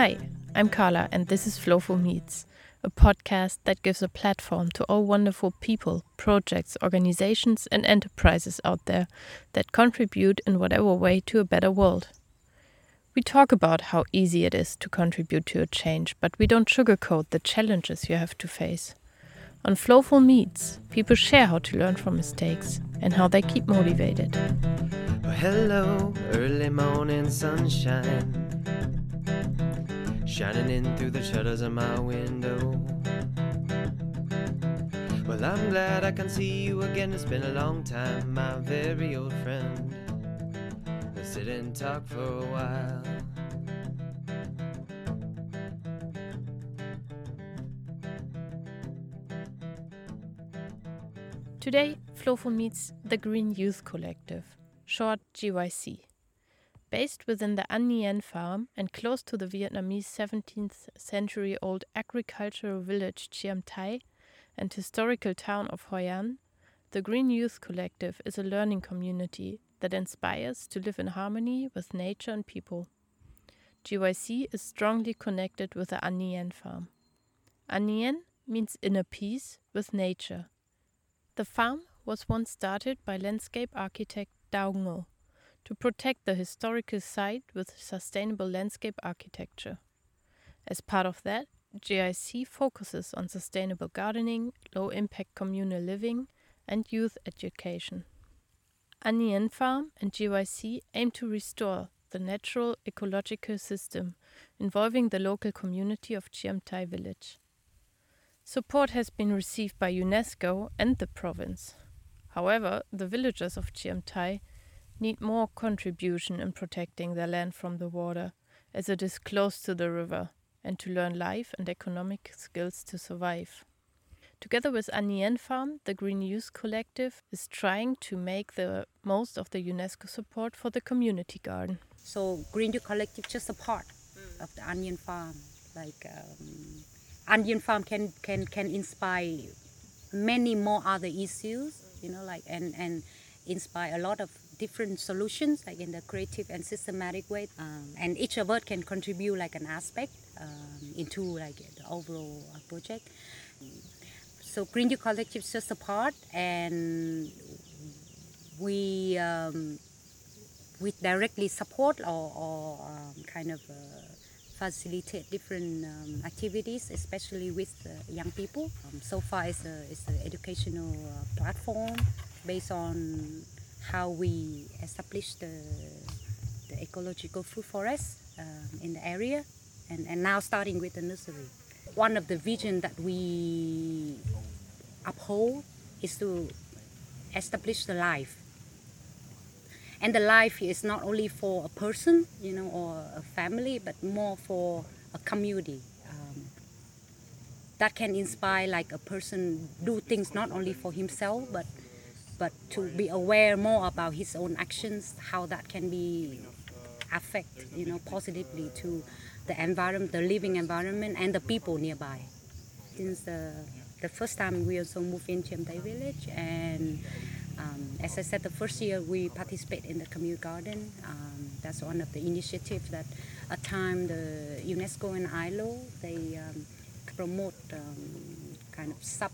Hi, I'm Carla, and this is Flowful Meets, a podcast that gives a platform to all wonderful people, projects, organizations, and enterprises out there that contribute in whatever way to a better world. We talk about how easy it is to contribute to a change, but we don't sugarcoat the challenges you have to face. On Flowful Meets, people share how to learn from mistakes and how they keep motivated. Well, hello, early morning sunshine. Shining in through the shutters of my window. Well, I'm glad I can see you again. It's been a long time, my very old friend. Let's sit and talk for a while. Today, Flowful meets the Green Youth Collective, short GYC. Based within the An Nhien farm and close to the Vietnamese 17th century old agricultural village Chiam Tai and historical town of Hoi An, the Green Youth Collective is a learning community that inspires to live in harmony with nature and people. GYC is strongly connected with the An Nhien farm. An Nhien means inner peace with nature. The farm was once started by landscape architect Dao Ngo to protect the historical site with sustainable landscape architecture. As part of that, GYC focuses on sustainable gardening, low impact communal living, and youth education. An Nhien Farm and GYC aim to restore the natural ecological system involving the local community of Chiam Tai village. Support has been received by UNESCO and the province. However, the villagers of Chiam Tai need more contribution in protecting their land from the water, as it is close to the river, and to learn life and economic skills to survive. Together with An Nhien Farm, the Green Youth Collective is trying to make the most of the UNESCO support for the community garden. So Green Youth Collective just a part of the Nhien Farm. Like um, An Farm can can can inspire many more other issues, you know, like and and inspire a lot of different solutions, like in the creative and systematic way. Um, and each of us can contribute like an aspect um, into like the overall uh, project. So Green Youth Collective is just a part, and we um, we directly support or, or um, kind of uh, facilitate different um, activities, especially with young people. Um, so far, it's an educational uh, platform based on how we establish the the ecological food forest um, in the area, and and now starting with the nursery. One of the vision that we uphold is to establish the life and the life is not only for a person you know or a family but more for a community um, that can inspire like a person do things not only for himself but but to be aware more about his own actions how that can be affect you know positively to the environment the living environment and the people nearby since the the first time we also moved in Chiam Tai village and um, as I said, the first year we participate in the community garden. Um, that's one of the initiatives that at time the UNESCO and ILO they um, promote um, kind of sub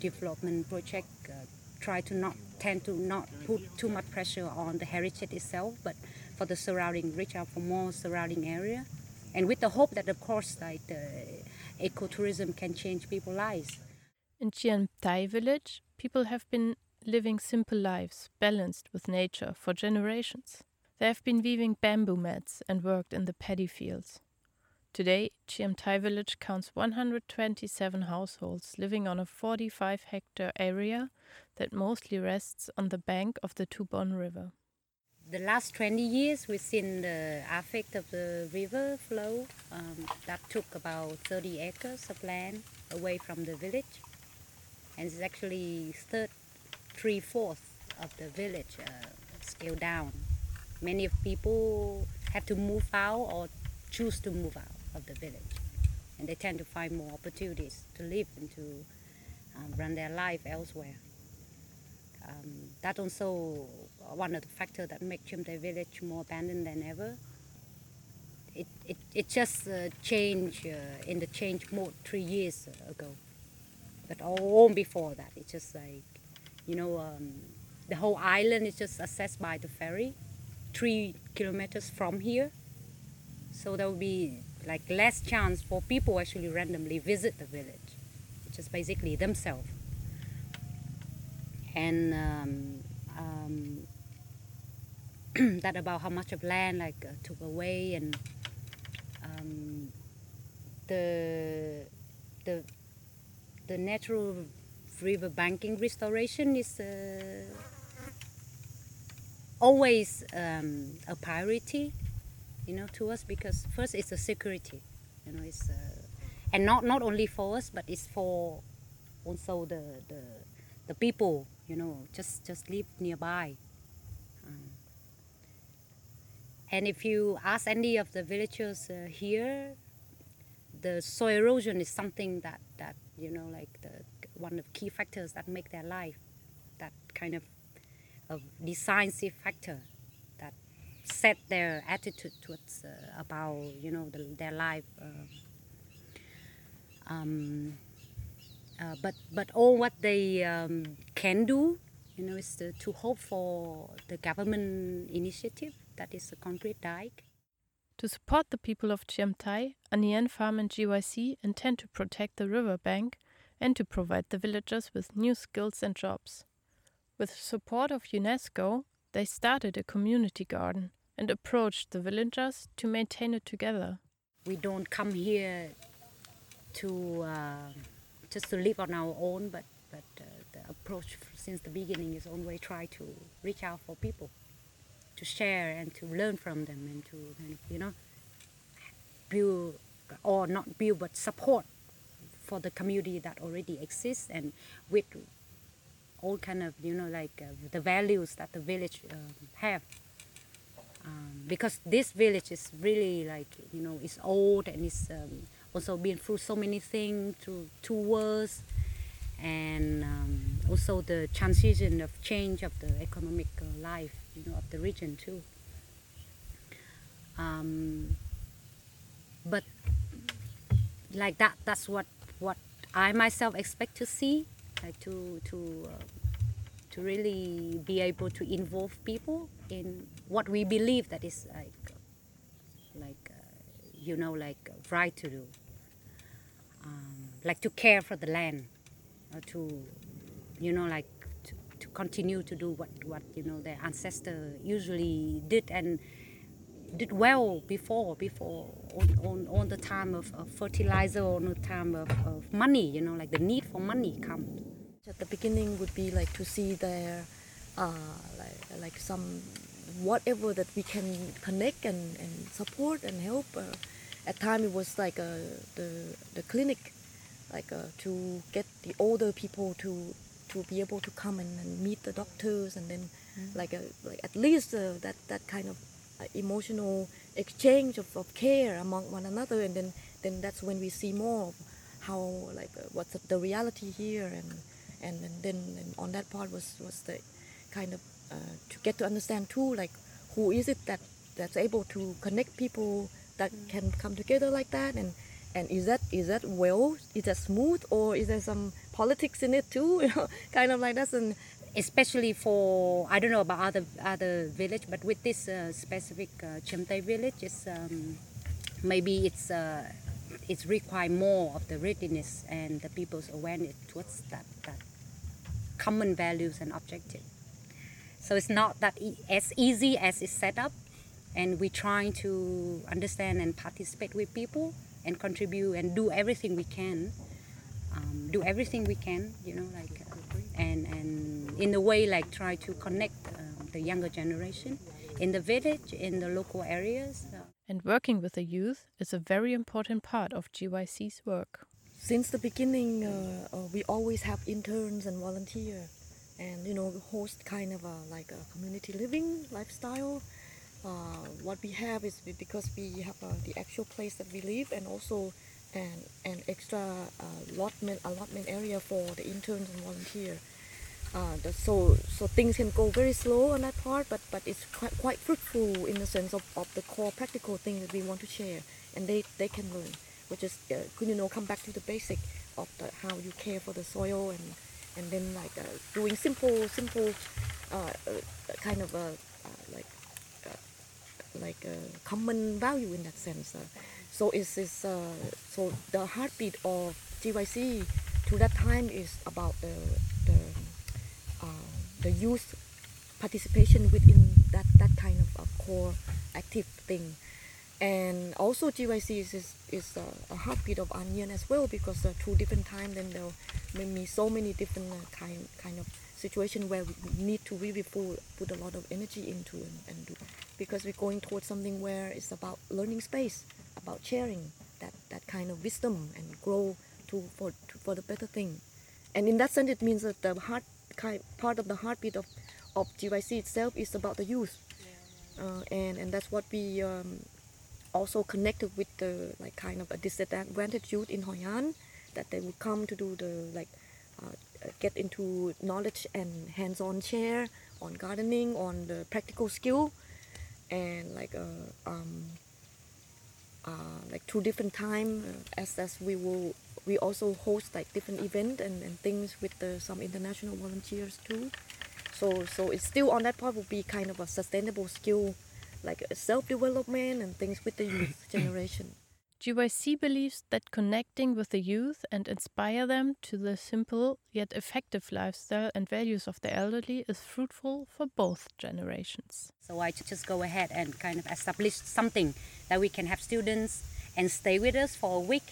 development project. Uh, try to not tend to not put too much pressure on the heritage itself, but for the surrounding, reach out for more surrounding area, and with the hope that of course like the ecotourism can change people's lives. In Chiam Tai village, people have been living simple lives, balanced with nature, for generations. They have been weaving bamboo mats and worked in the paddy fields. Today, Chiam Tai village counts 127 households living on a 45 hectare area that mostly rests on the bank of the Thu Bon River. The last 20 years, we've seen the effect of the river flow um, that took about 30 acres of land away from the village and it's actually third, three fourths of the village uh, scaled down. Many people have to move out or choose to move out of the village, and they tend to find more opportunities to live and to um, run their life elsewhere. Um, that also one of the factors that make Chiam Tai village more abandoned than ever. it, it, it just uh, changed uh, in the change mode three years ago. But all before that, it's just like, you know, um, the whole island is just accessed by the ferry, three kilometers from here. So there will be like less chance for people actually randomly visit the village, just basically themselves. And um, um, that about how much of land like uh, took away and um, the the the natural river banking restoration is uh, always um, a priority you know to us because first it's a security you know it's uh, and not not only for us but it's for also the the, the people you know just just live nearby. Um, and if you ask any of the villagers uh, here the soil erosion is something that that you know like the one of the key factors that make their life that kind of a decisive factor set their attitude towards uh, about you know the, their life uh, um, uh, but but all what they um, can do you know is to, to hope for the government initiative that is a concrete dike To support the people of Chiamtai, An Nhien Farm and GYC intend to protect the riverbank and to provide the villagers with new skills and jobs. With support of UNESCO, they started a community garden and approached the villagers to maintain it together. we don't come here to uh, just to live on our own, but but uh, the approach since the beginning is always try to reach out for people, to share and to learn from them and to kind of, you know build or not build but support for the community that already exists and with all kind of you know like uh, the values that the village um, have. Um, because this village is really like you know it's old and it's um, also been through so many things through two wars and um, also the transition of change of the economic uh, life you know of the region too. Um, but like that that's what what I myself expect to see to to uh, to really be able to involve people in what we believe that is like like uh, you know like uh, right to do. Um, like to care for the land or to you know like to, to continue to do what what you know their ancestor usually did and did well before before on, on, on the time of, of fertilizer on the time of, of money you know like the need for money comes At the beginning would be like to see their uh, like, like some whatever that we can connect and, and support and help. Uh, at time it was like uh, the the clinic, like uh, to get the older people to to be able to come and, and meet the doctors and then like a, like at least uh, that that kind of uh, emotional exchange of, of care among one another and then then that's when we see more of how like uh, what's the, the reality here and and, then and on that part was was the kind of uh, to get to understand too like who is it that that's able to connect people that can come together like that? And and is that is that well is that smooth or is there some politics in it too? You know kind of like that. And especially for I don't know about other other village, but with this uh, specific uh, Chiam Tai village, it's um, maybe it's uh, it's require more of the readiness and the people's awareness towards that that common values and objective. So it's not that e- as easy as it's set up, and we trying to understand and participate with people and contribute and do everything we can, um, do everything we can, you know, like uh, and and in a way like try to connect um, the younger generation in the village, in the local areas. Uh, And working with the youth is a very important part of GYC's work. Since the beginning uh, uh, we always have interns and volunteer and you know host kind of a like a community living lifestyle. Uh, what we have is because we have uh, the actual place that we live and also an, an extra uh, allotment allotment area for the interns and volunteer. Uh, the, so so things can go very slow on that part, but but it's quite quite fruitful in the sense of, of the core practical things that we want to share, and they they can learn, which is uh, you know come back to the basic of the, how you care for the soil and and then like uh, doing simple simple uh, uh, kind of a uh, like uh, like a common value in that sense. So it's, it's so the heartbeat of GYC to that time is about the the the youth participation within that that kind of core active thing and also GYC is is, a, a heartbeat of An Nhien as well because uh, two different times then there may be so many different uh, kind kind of situation where we need to really put, put a lot of energy into and, and do. Because we're going towards something where it's about learning space about sharing that that kind of wisdom and grow to for to, for the better thing. And in that sense it means that the heart kind part of the heartbeat of of GYC itself is about the youth. Uh, and and that's what we um, also connected with the like kind of a disadvantaged youth in Hoi An that they would come to do the like uh, get into knowledge and hands-on share on gardening on the practical skill and like uh, um, uh, like two different time uh, as as we will we also host like different event and, and things with the, some international volunteers too. So so it's still on that part will be kind of a sustainable skill like self-development and things with the youth generation GYC believes that connecting with the youth and inspire them to the simple yet effective lifestyle and values of the elderly is fruitful for both generations. So I just go ahead and kind of establish something that we can have students and stay with us for a week.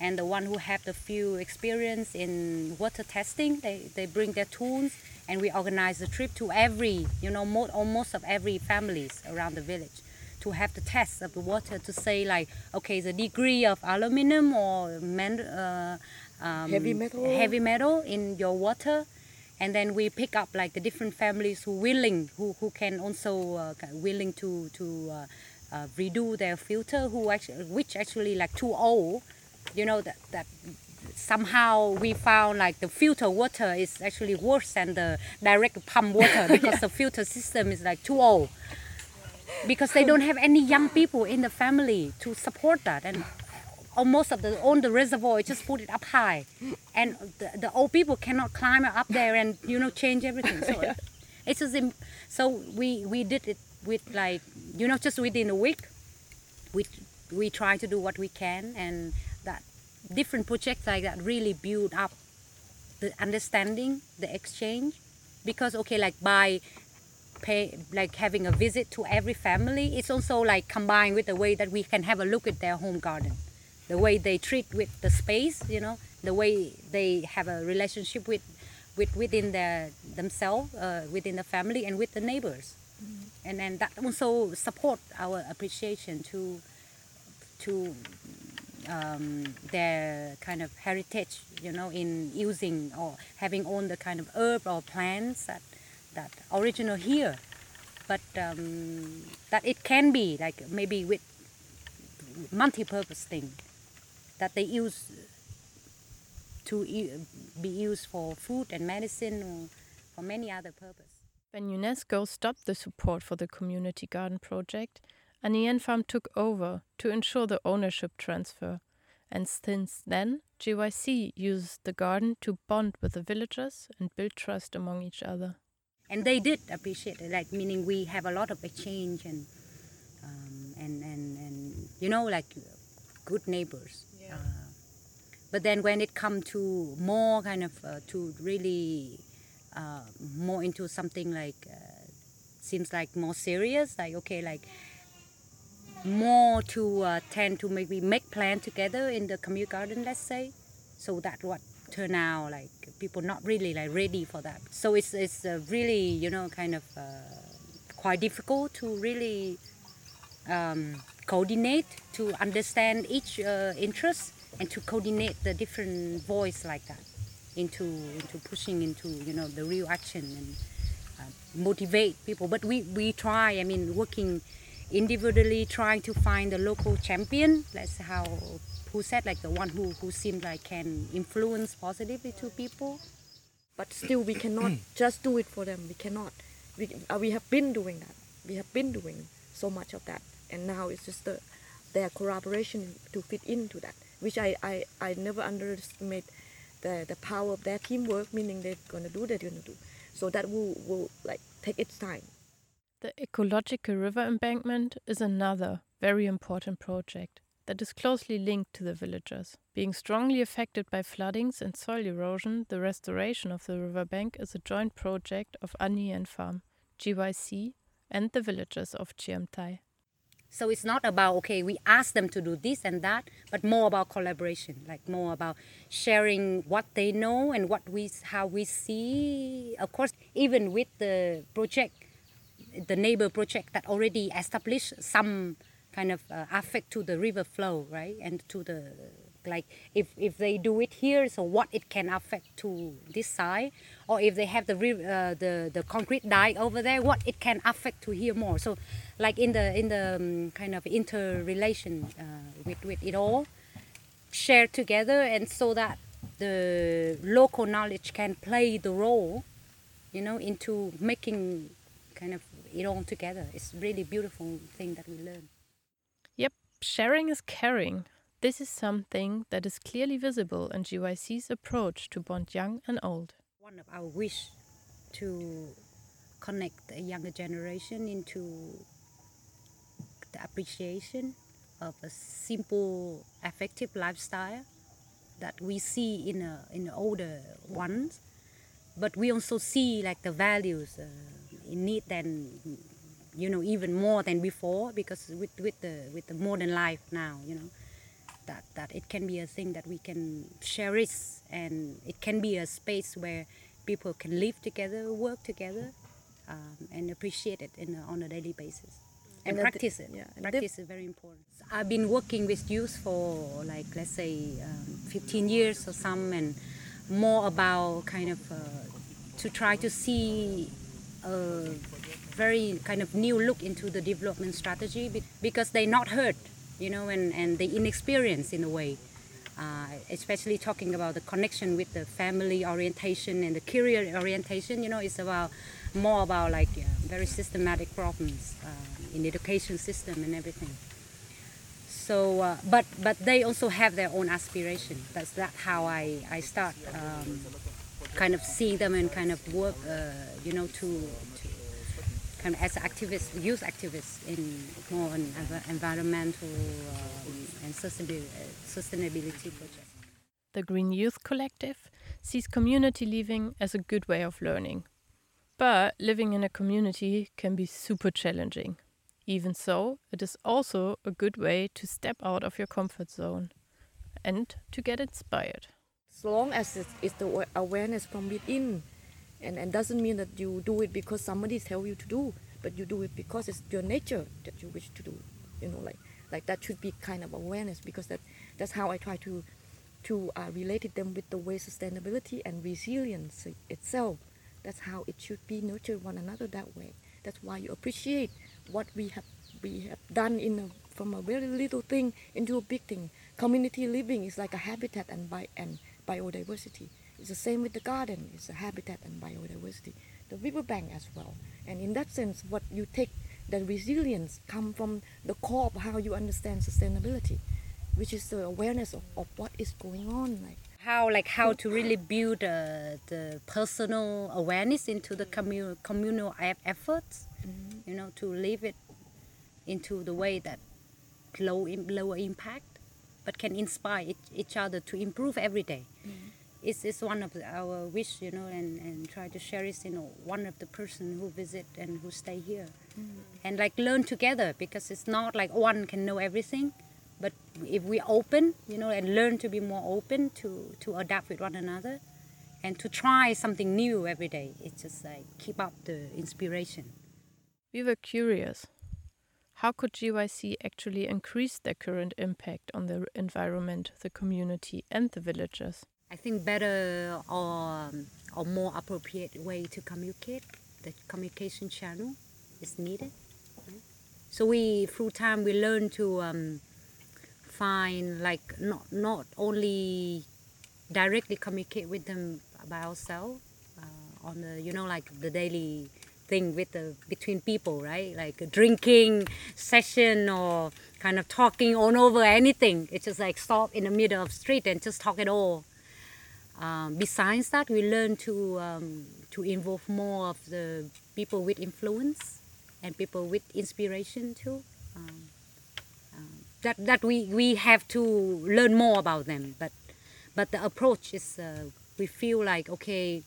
And the one who have the few experience in water testing, they, they bring their tools and we organize a trip to every, you know, mo- almost of every families around the village to have the test of the water to say like, okay, the degree of aluminum or man, uh, um, Heavy metal. heavy metal in your water and then we pick up like the different families who willing who, who can also uh, willing to to uh, uh, redo their filter who actually which actually like too old you know that that somehow we found like the filter water is actually worse than the direct pump water because the filter system is like too old. Because they don't have any young people in the family to support that. And almost of the on the reservoir just put it up high. And the, the old people cannot climb up there and you know change everything. So it's just so we we did it with like you know just within a week we we try to do what we can. And different projects like that really build up the understanding the exchange. Because okay like by pay like having a visit to every family it's also like combined with the way that we can have a look at their home garden. The way they treat with the space you know the way they have a relationship with with within their themselves uh, within the family and with the neighbors. And then that also support our appreciation to to um, their kind of heritage you know in using or having all the kind of herb or plants that that original here. But um, that it can be like maybe with multi-purpose thing that they use to be used for food and medicine or for many other purposes When UNESCO stopped the support for the community garden project, An Nhien Farm took over to ensure the ownership transfer, and since then, GYC uses the garden to bond with the villagers and build trust among each other. and they did appreciate it like meaning we have a lot of exchange and um, and, and and you know like good neighbors uh, but then when it come to more kind of uh, to really uh, more into something like uh, seems like more serious like okay like more to uh, tend to maybe make plan together in the community garden let's say so that what turn out like people not really like ready for that. So it's it's uh, really you know kind of uh, quite difficult to really um, coordinate to understand each uh, interest and to coordinate the different voice like that into into pushing into you know the real action and uh, motivate people. But we we try i mean working individually trying to find the local champion that's how who said like the one who who seemed like can influence positively to people but still we cannot just do it for them. We cannot. We, uh, we have been doing that. We have been doing so much of that, and now it's just the, their collaboration to fit into that, which I, I, I never underestimate the, the power of their teamwork, meaning they're gonna do, they're gonna do. So that will, will like take its time. The ecological river embankment is another very important project that is closely linked to the villagers. Being strongly affected by floodings and soil erosion, the restoration of the riverbank is a joint project of An Nhien Farm, GYC, and the villagers of Chiamtai. So it's not about okay, we ask them to do this and that, but more about collaboration, like more about sharing what they know and what we how we see. Of course, even with the project, the neighbor project that already established some kind of uh, affect to the river flow, right, and to the like if, if they do it here so what it can affect to this side? Or if they have the uh, the the concrete dike over there what it can affect to here more? So like in the in the um, kind of interrelation uh, with with it all share together and so that the local knowledge can play the role you know into making kind of it all together. It's really beautiful thing that we learn. Yep sharing is caring. This is something that is clearly visible in GYC's approach to bond young and old. One of our wish to connect a younger generation into the appreciation of a simple, effective lifestyle that we see in a, in older ones, but we also see like the values uh, in than you know even more than before because with with the with the modern life now you know that that it can be a thing that we can cherish and it can be a space where people can live together work together um, and appreciate it in a, on a daily basis and, and practice it. yeah, practice is very important. I've been working with youth for like let's say um, 15 years or some and more about kind of uh, to try to see a very kind of new look into the development strategy because they're not heard you know, and, and the inexperience in a way. Uh, especially talking about the connection with the family orientation and the career orientation, you know, it's about more about like very systematic problems uh, in the education system and everything. So, uh, but but they also have their own aspiration. That's that how I I start um, kind of see them and kind of work, uh, you know, to, to kind of as activists, youth activists in more on environmental um, and sustainability projects. The Green Youth Collective sees community living as a good way of learning. But living in a community can be super challenging. Even so, it is also a good way to step out of your comfort zone and to get inspired. As long as it's the awareness from within, and and doesn't mean that you do it because somebody tell you to do but you do it because it's your nature that you wish to do you know like like that should be kind of awareness because that that's how i try to to uh, relate them with the way sustainability and resilience itself. That's how it should be nurture one another that way. That's why you appreciate what we have we have done in a, from a very little thing into a big thing. Community living is like a habitat and by and biodiversity it's the same with the garden. It's a habitat and biodiversity. The riverbank as well. And in that sense, what you take, the resilience come from the core of how you understand sustainability, which is the awareness of, of what is going on. Like how, like how to really build uh, the personal awareness into the communal communal efforts. Mm-hmm. You know, to live it into the way that low lower impact, but can inspire each, each other to improve every day. Mm-hmm it's, it's one of our wish, you know, and, and try to share it, you know, one of the person who visit and who stay here. Mm. And like learn together because it's not like one can know everything, but if we open, you know, and learn to be more open to, to adapt with one another and to try something new every day, it's just like keep up the inspiration. We were curious. How could GYC actually increase their current impact on the environment, the community, and the villagers? I think better or, or more appropriate way to communicate, the communication channel is needed. So we, through time, we learn to um, find like not not only directly communicate with them by ourselves, on the you know like the daily thing with the between people, right? Like a drinking session or kind of talking on over anything. It's just like stop in the middle of street and just talk it all. Um, besides that, we learn to um, to involve more of the people with influence and people with inspiration too. Um, um, that that we we have to learn more about them, but but the approach is uh, we feel like okay.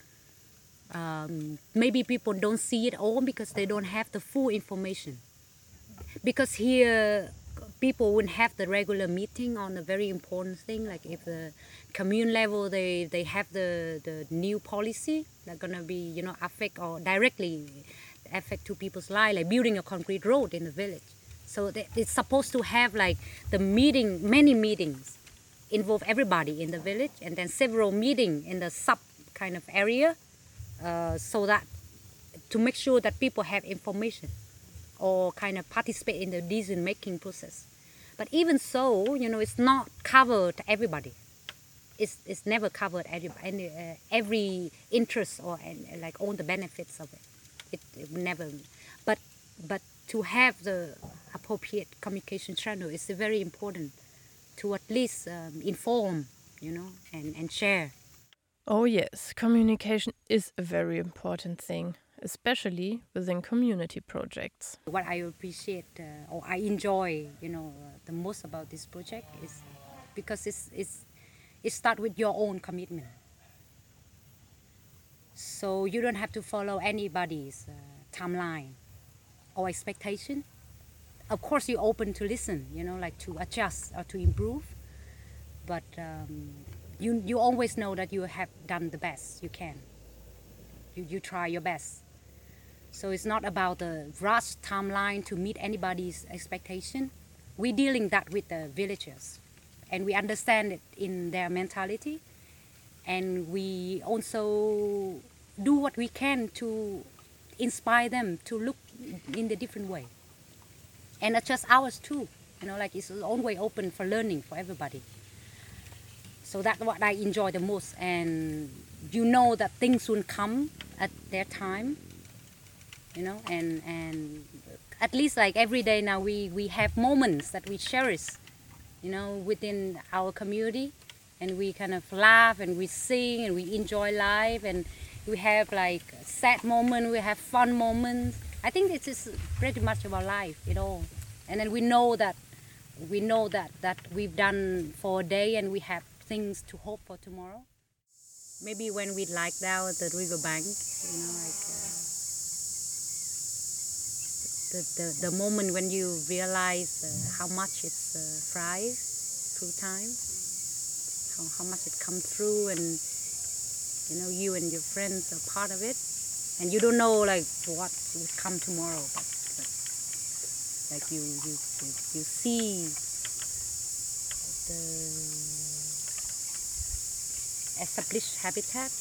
Um, maybe people don't see it all because they don't have the full information. Because here, people wouldn't have the regular meeting on a very important thing, like if the commune level they, they have the, the new policy that gonna be you know affect or directly affect to people's life, like building a concrete road in the village. So they, it's supposed to have like the meeting, many meetings, involve everybody in the village, and then several meeting in the sub kind of area, uh, so that to make sure that people have information or kind of participate in the decision making process. But even so, you know, it's not covered everybody. It's, it's never covered every, any, uh, every interest or like all the benefits of it. It, it never. But but to have the appropriate communication channel is very important to at least um, inform, you know, and, and share. Oh, yes, communication is a very important thing, especially within community projects. What I appreciate uh, or I enjoy, you know, uh, the most about this project is because it's, it's, it starts with your own commitment. So you don't have to follow anybody's uh, timeline or expectation. Of course, you're open to listen, you know, like to adjust or to improve. But um, you, you always know that you have done the best you can. You, you try your best. So it's not about the rush timeline to meet anybody's expectation. We're dealing that with the villagers, and we understand it in their mentality, and we also do what we can to inspire them to look in the different way, and adjust ours too. You know, like it's always open for learning for everybody. So that's what I enjoy the most, and you know that things will come at their time you know and and at least like every day now we we have moments that we cherish you know within our community. And we kind of laugh and we sing and we enjoy life. And we have like sad moment we have fun moments. I think it's just pretty much about life you know. And then we know that we know that that we've done for a day and we have things to hope for tomorrow? Maybe when we lie down at the riverbank you know like uh, the, the, the moment when you realize uh, how much it's uh, fried through time, how, how much it comes through, and you know you and your friends are part of it, and you don't know like what will come tomorrow, but, but like you you you, you see the established habitat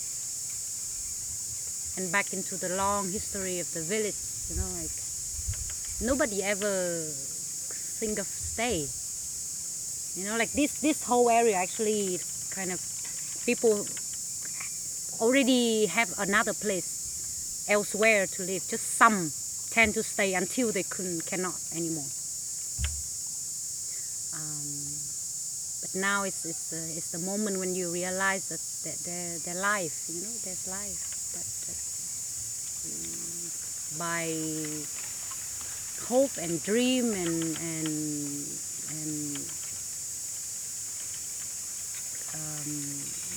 and back into the long history of the village, you know like nobody ever think of stay. You know, like this this whole area actually kind of people already have another place elsewhere to live. Just some tend to stay until they couldn't cannot anymore. Um, but now it's it's, it's the moment when you realize that, that their their life, you know, there's life. That um, by hope and dream and and and um,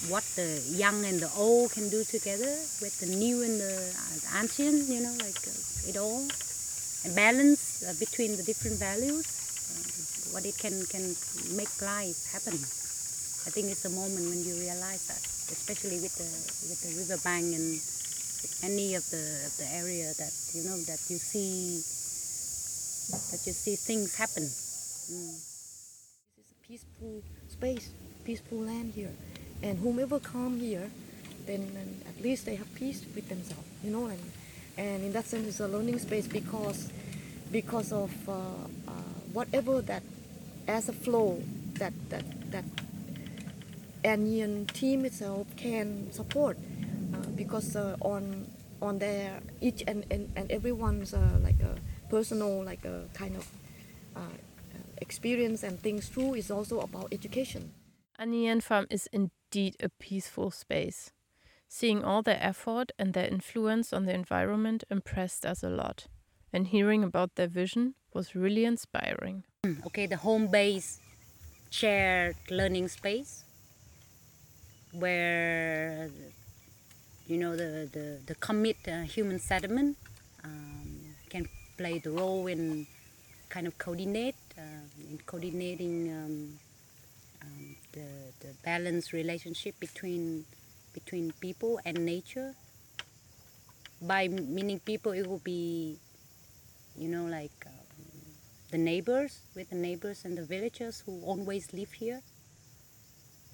what the young and the old can do together with the new and the ancient you know like uh, it all and balance uh, between the different values uh, what it can can make life happen i think it's a moment when you realize that especially with the with the riverbank and any of the of the area that you know that you see that you see things happen. Mm. This is a peaceful space, peaceful land here, and whomever come here, then at least they have peace with themselves, you know. And and in that sense, it's a learning space because because of uh, uh, whatever that as a flow that that that An Nhien team itself can support. Uh, because uh, on on their each and, and, and everyone's uh, like a personal like a kind of uh, experience and things through is also about education. An Nhien Farm is indeed a peaceful space. Seeing all their effort and their influence on the environment impressed us a lot, and hearing about their vision was really inspiring. Okay, the home base shared learning space where you know the the, the commit uh, human settlement um, can play the role in kind of coordinate uh, in coordinating um, um, the the balanced relationship between between people and nature. By meaning people, it will be, you know, like um, the neighbors with the neighbors and the villagers who always live here,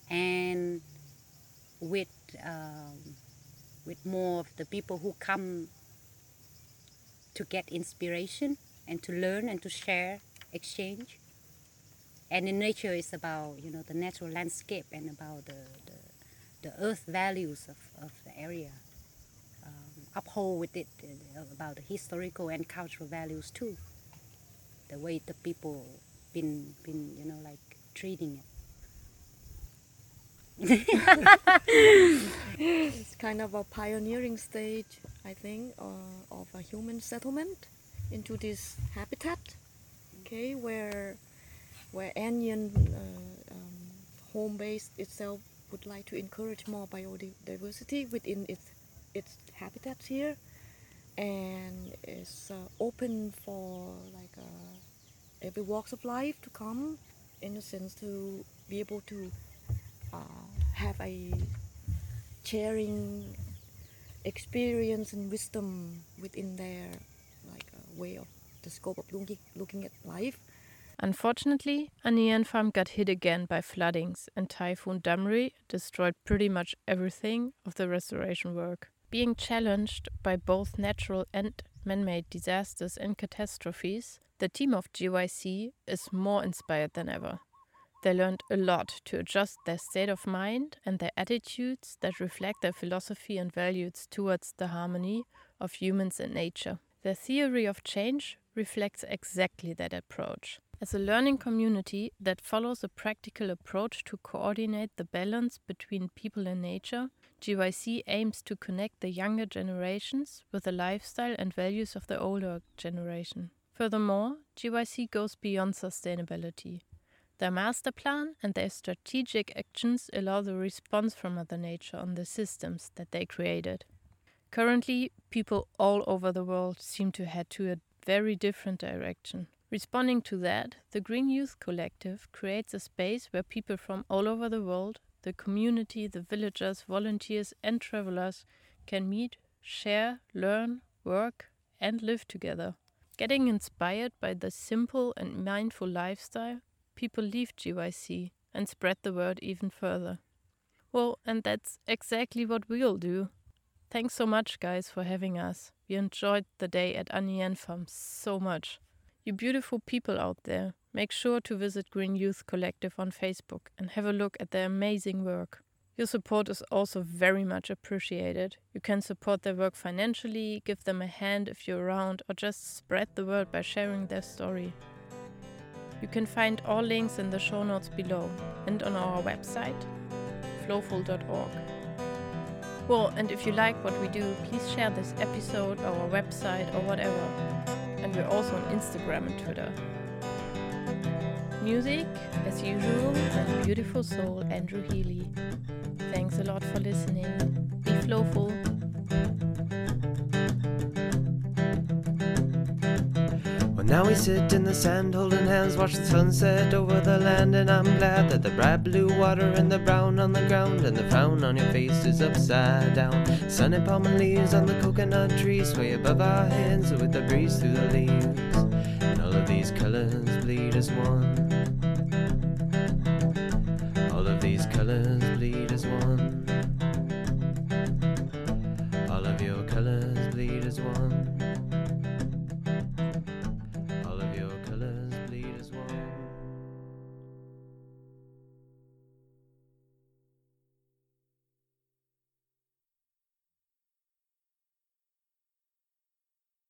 and with um, with more of the people who come to get inspiration and to learn and to share, exchange. And in nature, it's about you know the natural landscape and about the, the the earth values of, of the area. Um, uphold with it uh, about the historical and cultural values too. The way the people been been you know like treating it. It's kind of a pioneering stage, I think, uh, of a human settlement into this habitat, okay, where where An Nhien uh, um, home base itself would like to encourage more biodiversity within its its habitats here, and it's uh, open for like uh, every walks of life to come, in a sense to be able to uh, have a sharing experience and wisdom within their like uh, way of the scope of looking looking at life. Unfortunately, An Nhien Farm got hit again by floodings, and Typhoon Damrey destroyed pretty much everything of the restoration work. Being challenged by both natural and man made disasters and catastrophes, the team of GYC is more inspired than ever. They learned a lot to adjust their state of mind and their attitudes that reflect their philosophy and values towards the harmony of humans and nature. Their theory of change reflects exactly that approach. As a learning community that follows a practical approach to coordinate the balance between people and nature, GYC aims to connect the younger generations with the lifestyle and values of the older generation. Furthermore, GYC goes beyond sustainability. Their master plan and their strategic actions allow the response from Mother Nature on the systems that they created. Currently, people all over the world seem to head to a very different direction. Responding to that, the Green Youth Collective creates a space where people from all over the world, the community, the villagers, volunteers, and travelers can meet, share, learn, work, and live together. Getting inspired by the simple and mindful lifestyle, people leave GYC and spread the word even further. Well, and that's exactly what we'll do. Thanks so much, guys, for having us. We enjoyed the day at An Farm so much. You beautiful people out there, make sure to visit Green Youth Collective on Facebook and have a look at their amazing work. Your support is also very much appreciated. You can support their work financially, give them a hand if you're around, or just spread the word by sharing their story. You can find all links in the show notes below and on our website, flowful.org. Well, and if you like what we do, please share this episode, our website, or whatever. And we're also on Instagram and Twitter. Music, as usual, by beautiful soul Andrew Healy. Thanks a lot for listening. Be flowful. Well, now we sit in the sand holding hands, watch the sunset over the land, and I'm glad that the bright blue water and the brown on the ground and the frown on your face is upside down. Palm and leaves on the coconut trees sway above our heads with the breeze through the leaves, and all of these colors bleed as one. Colors bleed as one.